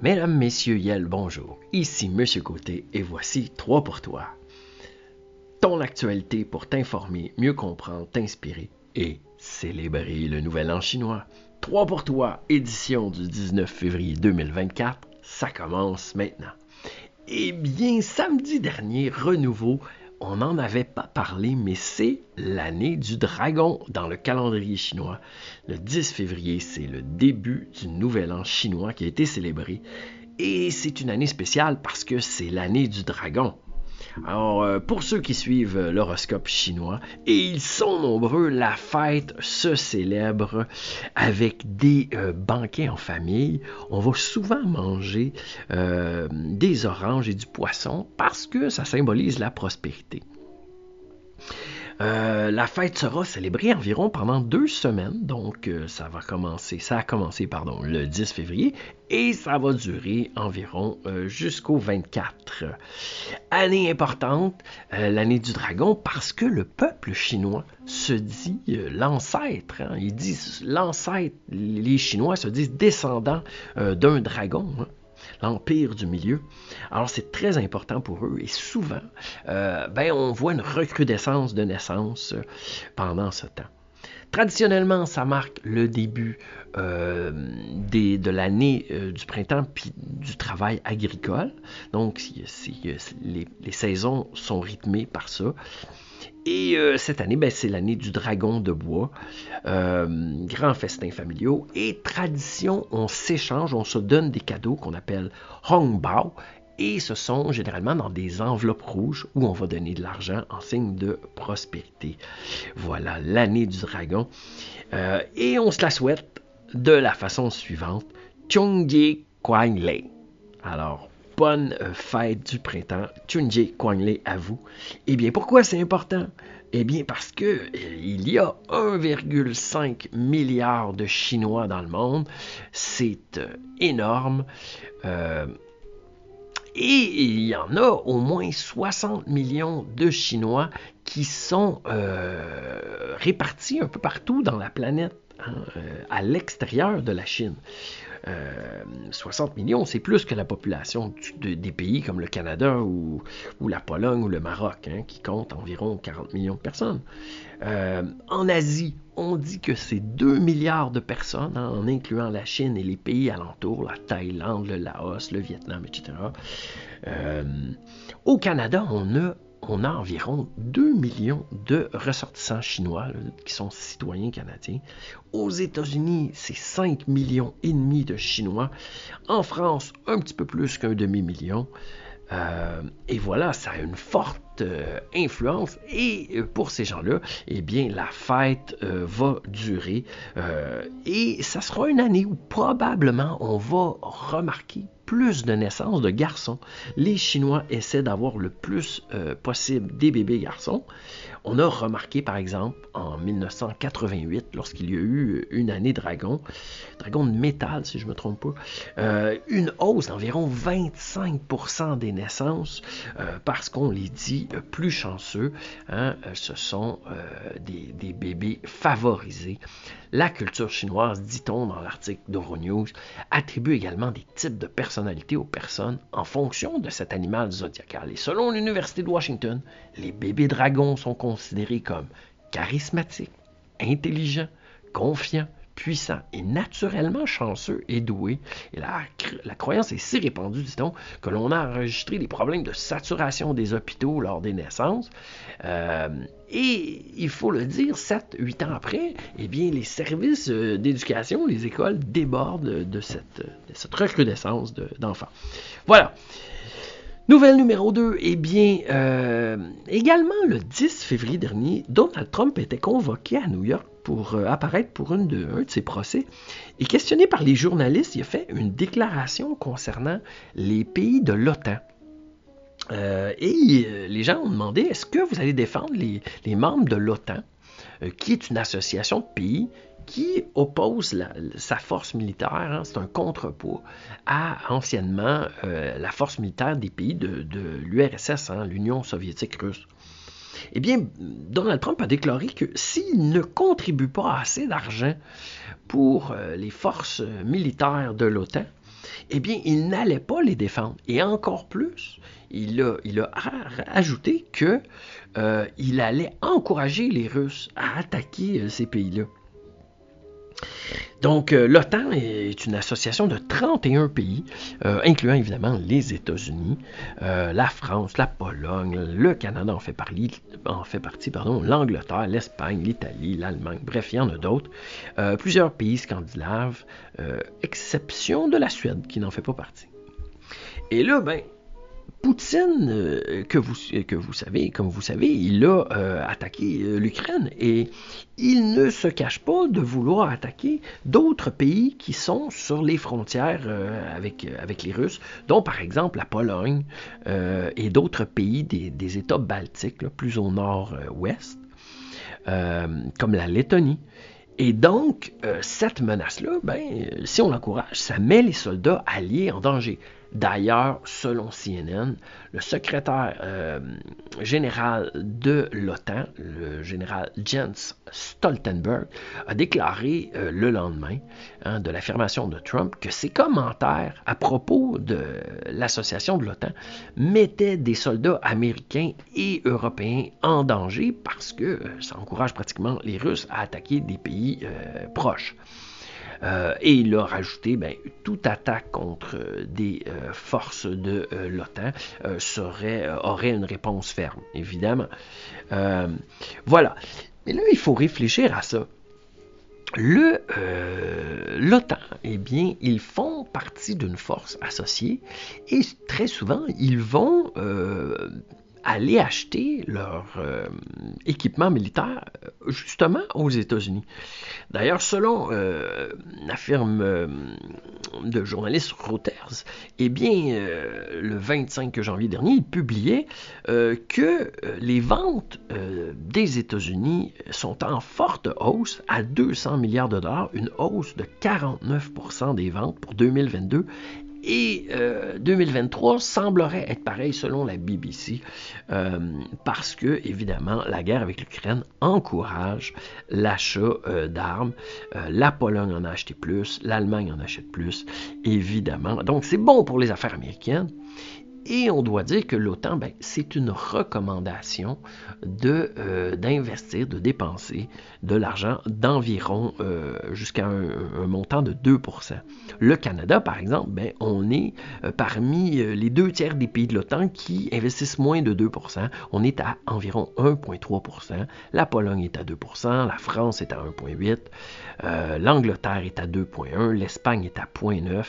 Mesdames, Messieurs, Yel, bonjour. Ici Monsieur Côté et voici 3 pour toi. Ton actualité pour t'informer, mieux comprendre, t'inspirer et célébrer le nouvel an chinois. 3 pour toi, édition du 19 février 2024. Ça commence maintenant. Eh bien, samedi dernier, renouveau on n'en avait pas parlé, mais c'est l'année du dragon dans le calendrier chinois. Le 10 février, c'est le début du nouvel an chinois qui a été célébré. Et c'est une année spéciale parce que c'est l'année du dragon. Alors, euh, pour ceux qui suivent l'horoscope chinois, et ils sont nombreux, la fête se célèbre avec des euh, banquets en famille. On va souvent manger euh, des oranges et du poisson parce que ça symbolise la prospérité. Euh, la fête sera célébrée environ pendant deux semaines, donc euh, ça va commencer, ça a commencé pardon, le 10 février et ça va durer environ euh, jusqu'au 24. Année importante, l'année du dragon, parce que le peuple chinois se dit l'ancêtre. Hein. ils disent l'ancêtre, les Chinois se disent descendants d'un dragon. Hein l'empire du milieu. Alors c'est très important pour eux et souvent, euh, ben, on voit une recrudescence de naissance euh, pendant ce temps. Traditionnellement, ça marque le début euh, de l'année du printemps puis du travail agricole. Donc, les, saisons sont rythmées par ça. Et euh, cette année, ben, c'est l'année du dragon de bois. Euh, grand festin familiaux. Et tradition, on s'échange, on se donne des cadeaux qu'on appelle Hongbao. Et ce sont généralement dans des enveloppes rouges où on va donner de l'argent en signe de prospérité. Voilà l'année du dragon. Euh, et on se la souhaite de la façon suivante. Chongye Kwang Lei. Alors, bonne euh, fête du printemps. Chunji Kwangle à vous. Eh bien, pourquoi c'est important? Eh bien, parce que euh, il y a 1,5 milliard de Chinois dans le monde. C'est énorme. Et il y en a au moins 60 millions de Chinois qui sont répartis un peu partout dans la planète, hein, à l'extérieur de la Chine. 60 euh, millions, c'est plus que la population des pays comme le Canada ou, la Pologne ou le Maroc, hein, qui compte environ 40 millions de personnes. Euh, en Asie, on dit que c'est 2 milliards de personnes, hein, en incluant la Chine et les pays alentours, la Thaïlande, le Laos, le Vietnam, etc. Euh, au Canada, on a on a environ 2 millions de ressortissants chinois qui sont citoyens canadiens. Aux États-Unis, c'est 5 millions et demi de Chinois. En France, un petit peu plus qu'un demi-million. Euh, et voilà, ça a une forte euh, influence. Et euh, pour ces gens-là, eh bien, la fête va durer. et ça sera une année où probablement on va remarquer plus de naissances de garçons. Les Chinois essaient d'avoir le plus euh, possible des bébés garçons. On a remarqué, par exemple, en 1988, lorsqu'il y a eu une année dragon, dragon de métal, si je ne me trompe pas, euh, une hausse d'environ 25% des naissances, euh, parce qu'on les dit plus chanceux. Hein, ce sont des, des, bébés favorisés. La culture chinoise, dit-on dans l'article d'Euronews, attribue également des types de personnes aux personnes en fonction de cet animal zodiacal. Et selon l'Université de Washington, les bébés dragons sont considérés comme charismatiques, intelligents, confiants, puissants et naturellement chanceux et doués. Et la, croyance est si répandue, dit-on, que l'on a enregistré des problèmes de saturation des hôpitaux lors des naissances. Euh, et il faut le dire, 7-8 ans après, eh bien, les services euh, d'éducation, les écoles débordent de cette recrudescence d'enfants. voilà. Nouvelle numéro 2, eh bien, euh, également le 10 février dernier, Donald Trump était convoqué à New York pour euh, apparaître pour un de ses procès. Et questionné par les journalistes, il a fait une déclaration concernant les pays de l'OTAN. Euh, et les gens ont demandé, est-ce que vous allez défendre les, membres de l'OTAN, qui est une association de pays qui oppose sa force militaire, hein, c'est un contrepoids, à anciennement euh, la force militaire des pays de, l'URSS, hein, l'Union soviétique russe. Eh bien, Donald Trump a déclaré que s'il ne contribue pas assez d'argent pour euh, les forces militaires de l'OTAN, eh bien, il n'allait pas les défendre. Et encore plus, il a, ajouté qu'il euh, allait encourager les Russes à attaquer ces pays-là. Donc, euh, l'OTAN est une association de 31 pays, euh, incluant évidemment les États-Unis, euh, la France, la Pologne, le Canada en fait, partie, l'Angleterre, l'Espagne, l'Italie, l'Allemagne, bref, il y en a d'autres. plusieurs pays scandinaves, exception de la Suède qui n'en fait pas partie. Et là, ben, Poutine, euh, que, vous, savez, comme vous savez, il a euh, attaqué euh, l'Ukraine et il ne se cache pas de vouloir attaquer d'autres pays qui sont sur les frontières avec, avec les Russes, dont par exemple la Pologne et d'autres pays des, États baltiques, plus au nord-ouest, comme la Lettonie. Et donc, cette menace-là, ben, si on l'encourage, ça met les soldats alliés en danger. D'ailleurs, selon CNN, le secrétaire euh, général de l'OTAN, le général Jens Stoltenberg, a déclaré euh, le lendemain hein, de l'affirmation de Trump que ses commentaires à propos de l'association de l'OTAN mettaient des soldats américains et européens en danger parce que euh, ça encourage pratiquement les Russes à attaquer des pays proches. Euh, et il a rajouté, ben, toute attaque contre euh, des euh, forces de l'OTAN aurait une réponse ferme, évidemment. voilà. Mais là, il faut réfléchir à ça. Le l'OTAN, eh bien, ils font partie d'une force associée et très souvent, ils vont aller acheter leur euh, équipement militaire euh, justement aux États-Unis. D'ailleurs, selon euh, firme de journaliste Reuters, eh bien, le 25 janvier dernier, il publiait que les ventes des États-Unis sont en forte hausse à 200 milliards de dollars, une hausse de 49% des ventes pour 2022 et 2023 euh, semblerait être pareil selon la BBC, euh, parce que, évidemment, la guerre avec l'Ukraine encourage l'achat euh, d'armes. la Pologne en a acheté plus, l'Allemagne en achète plus, évidemment. Donc, c'est bon pour les affaires américaines. Et on doit dire que l'OTAN, ben, c'est une recommandation de, euh, d'investir, de dépenser de l'argent d'environ euh, jusqu'à un, montant de 2% Le Canada, par exemple, ben, on est euh, parmi les deux tiers des pays de l'OTAN qui investissent moins de 2% On est à environ 1,3% La Pologne est à 2% la France est à 1,8% L'Angleterre est à 2,1% l'Espagne est à 0,9%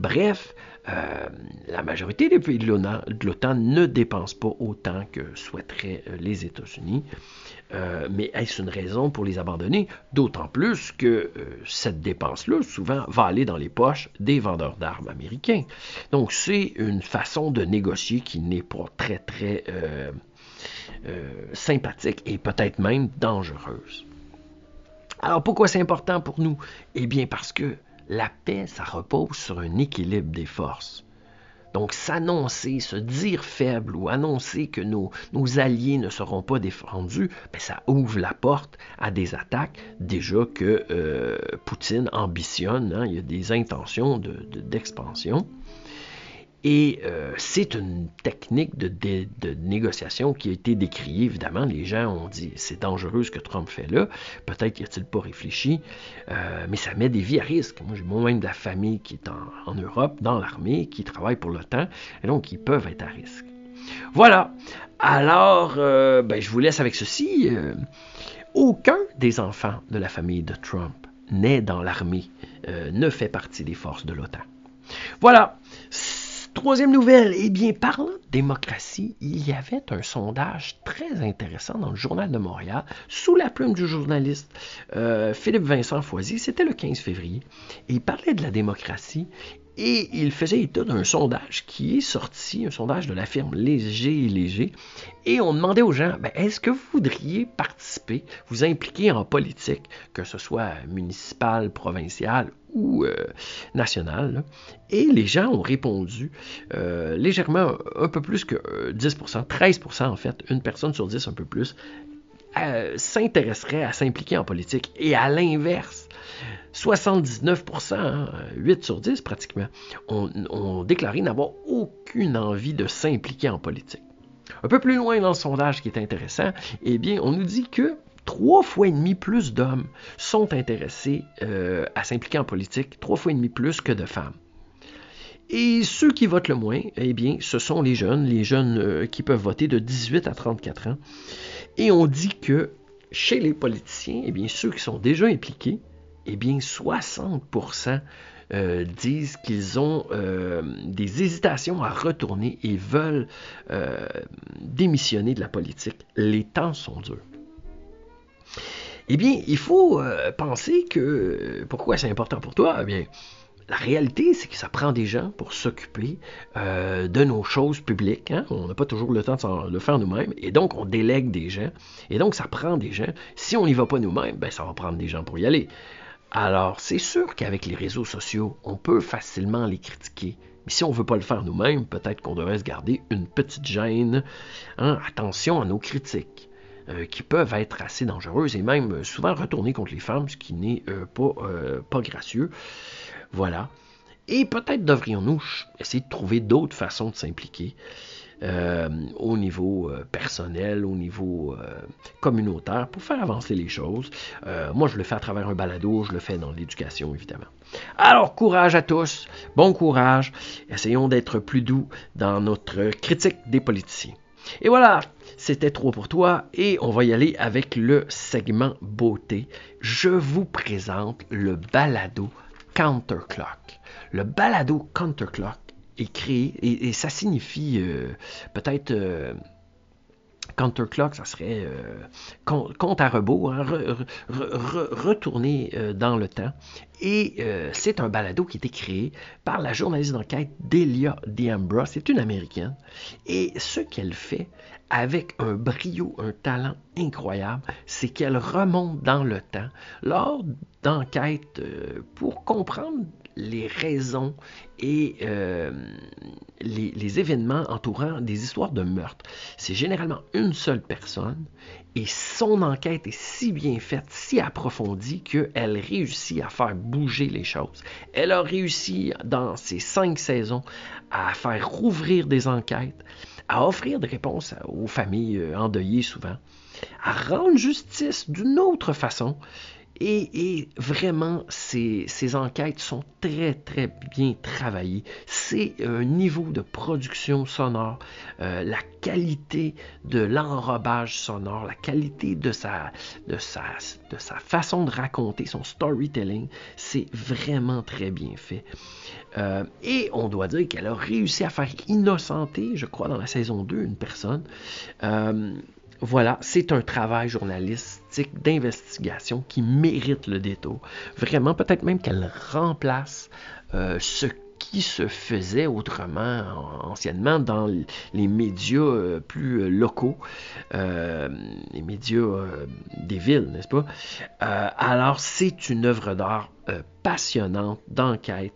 Bref, euh, la majorité des pays de l'OTAN ne dépensent pas autant que souhaiteraient euh, les États-Unis. Euh, mais est-ce une raison pour les abandonner? D'autant plus que cette dépense-là, souvent, va aller dans les poches des vendeurs d'armes américains. Donc, c'est une façon de négocier qui n'est pas très, très sympathique et peut-être même dangereuse. Alors, pourquoi c'est important pour nous? Eh bien, parce que la paix, ça repose sur un équilibre des forces. Donc s'annoncer, se dire faible ou annoncer que nos, alliés ne seront pas défendus, ben, ça ouvre la porte à des attaques déjà que euh, Poutine ambitionne. Hein. il y a des intentions d'expansion. Et euh, c'est une technique de, négociation qui a été décriée, évidemment. Les gens ont dit c'est dangereux ce que Trump fait là. Peut-être qu'il n'a-t-il pas réfléchi, euh, mais ça met des vies à risque. Moi, j'ai moi-même de la famille qui est en, Europe, dans l'armée, qui travaille pour l'OTAN, et donc ils peuvent être à risque. Voilà. Alors, euh, ben, je vous laisse avec ceci. aucun des enfants de la famille de Trump naît dans l'armée, ne fait partie des forces de l'OTAN. Voilà. Troisième nouvelle, eh bien, parlant de démocratie, il y avait un sondage très intéressant dans le Journal de Montréal, sous la plume du journaliste euh, Philippe Vincent Foisy, c'était le 15 février, et il parlait de la démocratie et il faisait état d'un sondage qui est sorti, un sondage de la firme Léger et Léger. Et on demandait aux gens, ben, est-ce que vous voudriez participer, vous impliquer en politique, que ce soit municipal, provincial ou euh, national? Et les gens ont répondu euh, légèrement un peu plus que 10%, euh, 13% en fait, une personne sur 10 un peu plus, s'intéresserait à s'impliquer en politique. Et à l'inverse, 79%, 8 hein, sur 10 pratiquement, ont, déclaré n'avoir aucune envie de s'impliquer en politique. Un peu plus loin dans le sondage qui est intéressant, eh bien, on nous dit que trois fois et demi plus d'hommes sont intéressés euh, à s'impliquer en politique, trois fois et demi plus que de femmes. Et ceux qui votent le moins, eh bien, ce sont les jeunes, les jeunes euh, qui peuvent voter de 18 à 34 ans. Et on dit que chez les politiciens, eh bien, ceux qui sont déjà impliqués, eh bien, 60% euh, disent qu'ils ont euh, des hésitations à retourner et veulent démissionner de la politique. Les temps sont durs. Eh bien, il faut penser que pourquoi c'est important pour toi? Eh bien, la réalité, c'est que ça prend des gens pour s'occuper euh, de nos choses publiques. Hein. On n'a pas toujours le temps de le faire nous-mêmes. Et donc, on délègue des gens. Et donc, ça prend des gens. Si on n'y va pas nous-mêmes, ben, ça va prendre des gens pour y aller. Alors, c'est sûr qu'avec les réseaux sociaux, on peut facilement les critiquer. Mais si on ne veut pas le faire nous-mêmes, peut-être qu'on devrait se garder une petite gêne. Hein. Attention à nos critiques. Euh, qui peuvent être assez dangereuses et même souvent retourner contre les femmes, ce qui n'est euh, pas gracieux. Voilà. Et peut-être devrions-nous essayer de trouver d'autres façons de s'impliquer euh, au niveau euh, personnel, au niveau euh, communautaire, pour faire avancer les choses. moi, je le fais à travers un balado, je le fais dans l'éducation, évidemment. Alors, courage à tous, bon courage, essayons d'être plus doux dans notre critique des politiciens. Et voilà, c'était trop pour toi et on va y aller avec le segment beauté. Je vous présente le balado counterclock. Le balado counterclock créé et, ça signifie euh, peut-être euh, counterclock, ça serait euh, compte à rebours, hein, retourner dans le temps. Et c'est un balado qui a été créé par la journaliste d'enquête Delia D'Ambra. C'est une américaine. Et ce qu'elle fait avec un brio, un talent incroyable, c'est qu'elle remonte dans le temps lors d'enquêtes euh, pour comprendre les raisons et euh, les, événements entourant des histoires de meurtre. C'est généralement une seule personne et son enquête est si bien faite, si approfondie qu'elle réussit à faire bouger les choses. Elle a réussi dans ces cinq saisons à faire rouvrir des enquêtes, à offrir des réponses aux familles euh, endeuillées souvent, à rendre justice d'une autre façon et, vraiment, ces, enquêtes sont très, très bien travaillées. C'est un niveau de production sonore, euh, la qualité de l'enrobage sonore, la qualité de sa, façon de raconter, son storytelling, c'est vraiment très bien fait. Euh, et on doit dire qu'elle a réussi à faire innocenter, je crois, dans la saison 2, une personne. Euh, voilà, c'est un travail d'investigation qui mérite le détour. Vraiment, peut-être même qu'elle remplace euh, ce qui se faisait autrement anciennement dans les médias euh, plus euh, locaux, les médias des villes, n'est-ce pas? alors, c'est une œuvre d'art passionnante, d'enquête.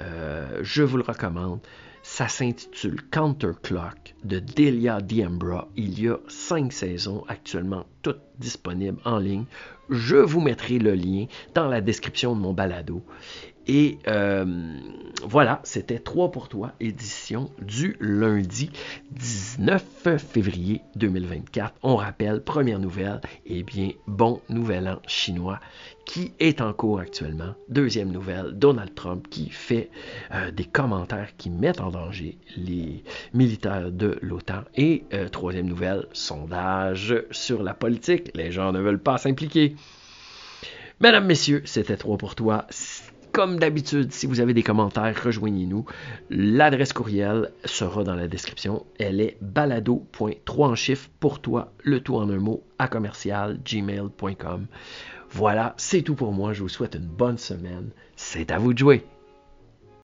je vous le recommande. Ça s'intitule Counterclock de Delia Diambra. Il y a cinq saisons actuellement, toutes disponibles en ligne. Je vous mettrai le lien dans la description de mon balado. Et euh, voilà, c'était 3 pour toi, édition du lundi 19 février 2024. On rappelle, première nouvelle, eh bien, bon nouvel an chinois qui est en cours actuellement. Deuxième nouvelle, Donald Trump qui fait euh, des commentaires qui mettent en danger les militaires de l'OTAN. Et euh, troisième nouvelle, sondage sur la politique. Les gens ne veulent pas s'impliquer. Mesdames, Messieurs, c'était 3 pour toi. Comme d'habitude, si vous avez des commentaires, rejoignez-nous. L'adresse courriel sera dans la description. Elle est balado.3 en chiffres pour toi, le tout en un mot, à commercial gmail.com. Voilà, c'est tout pour moi. Je vous souhaite une bonne semaine. C'est à vous de jouer.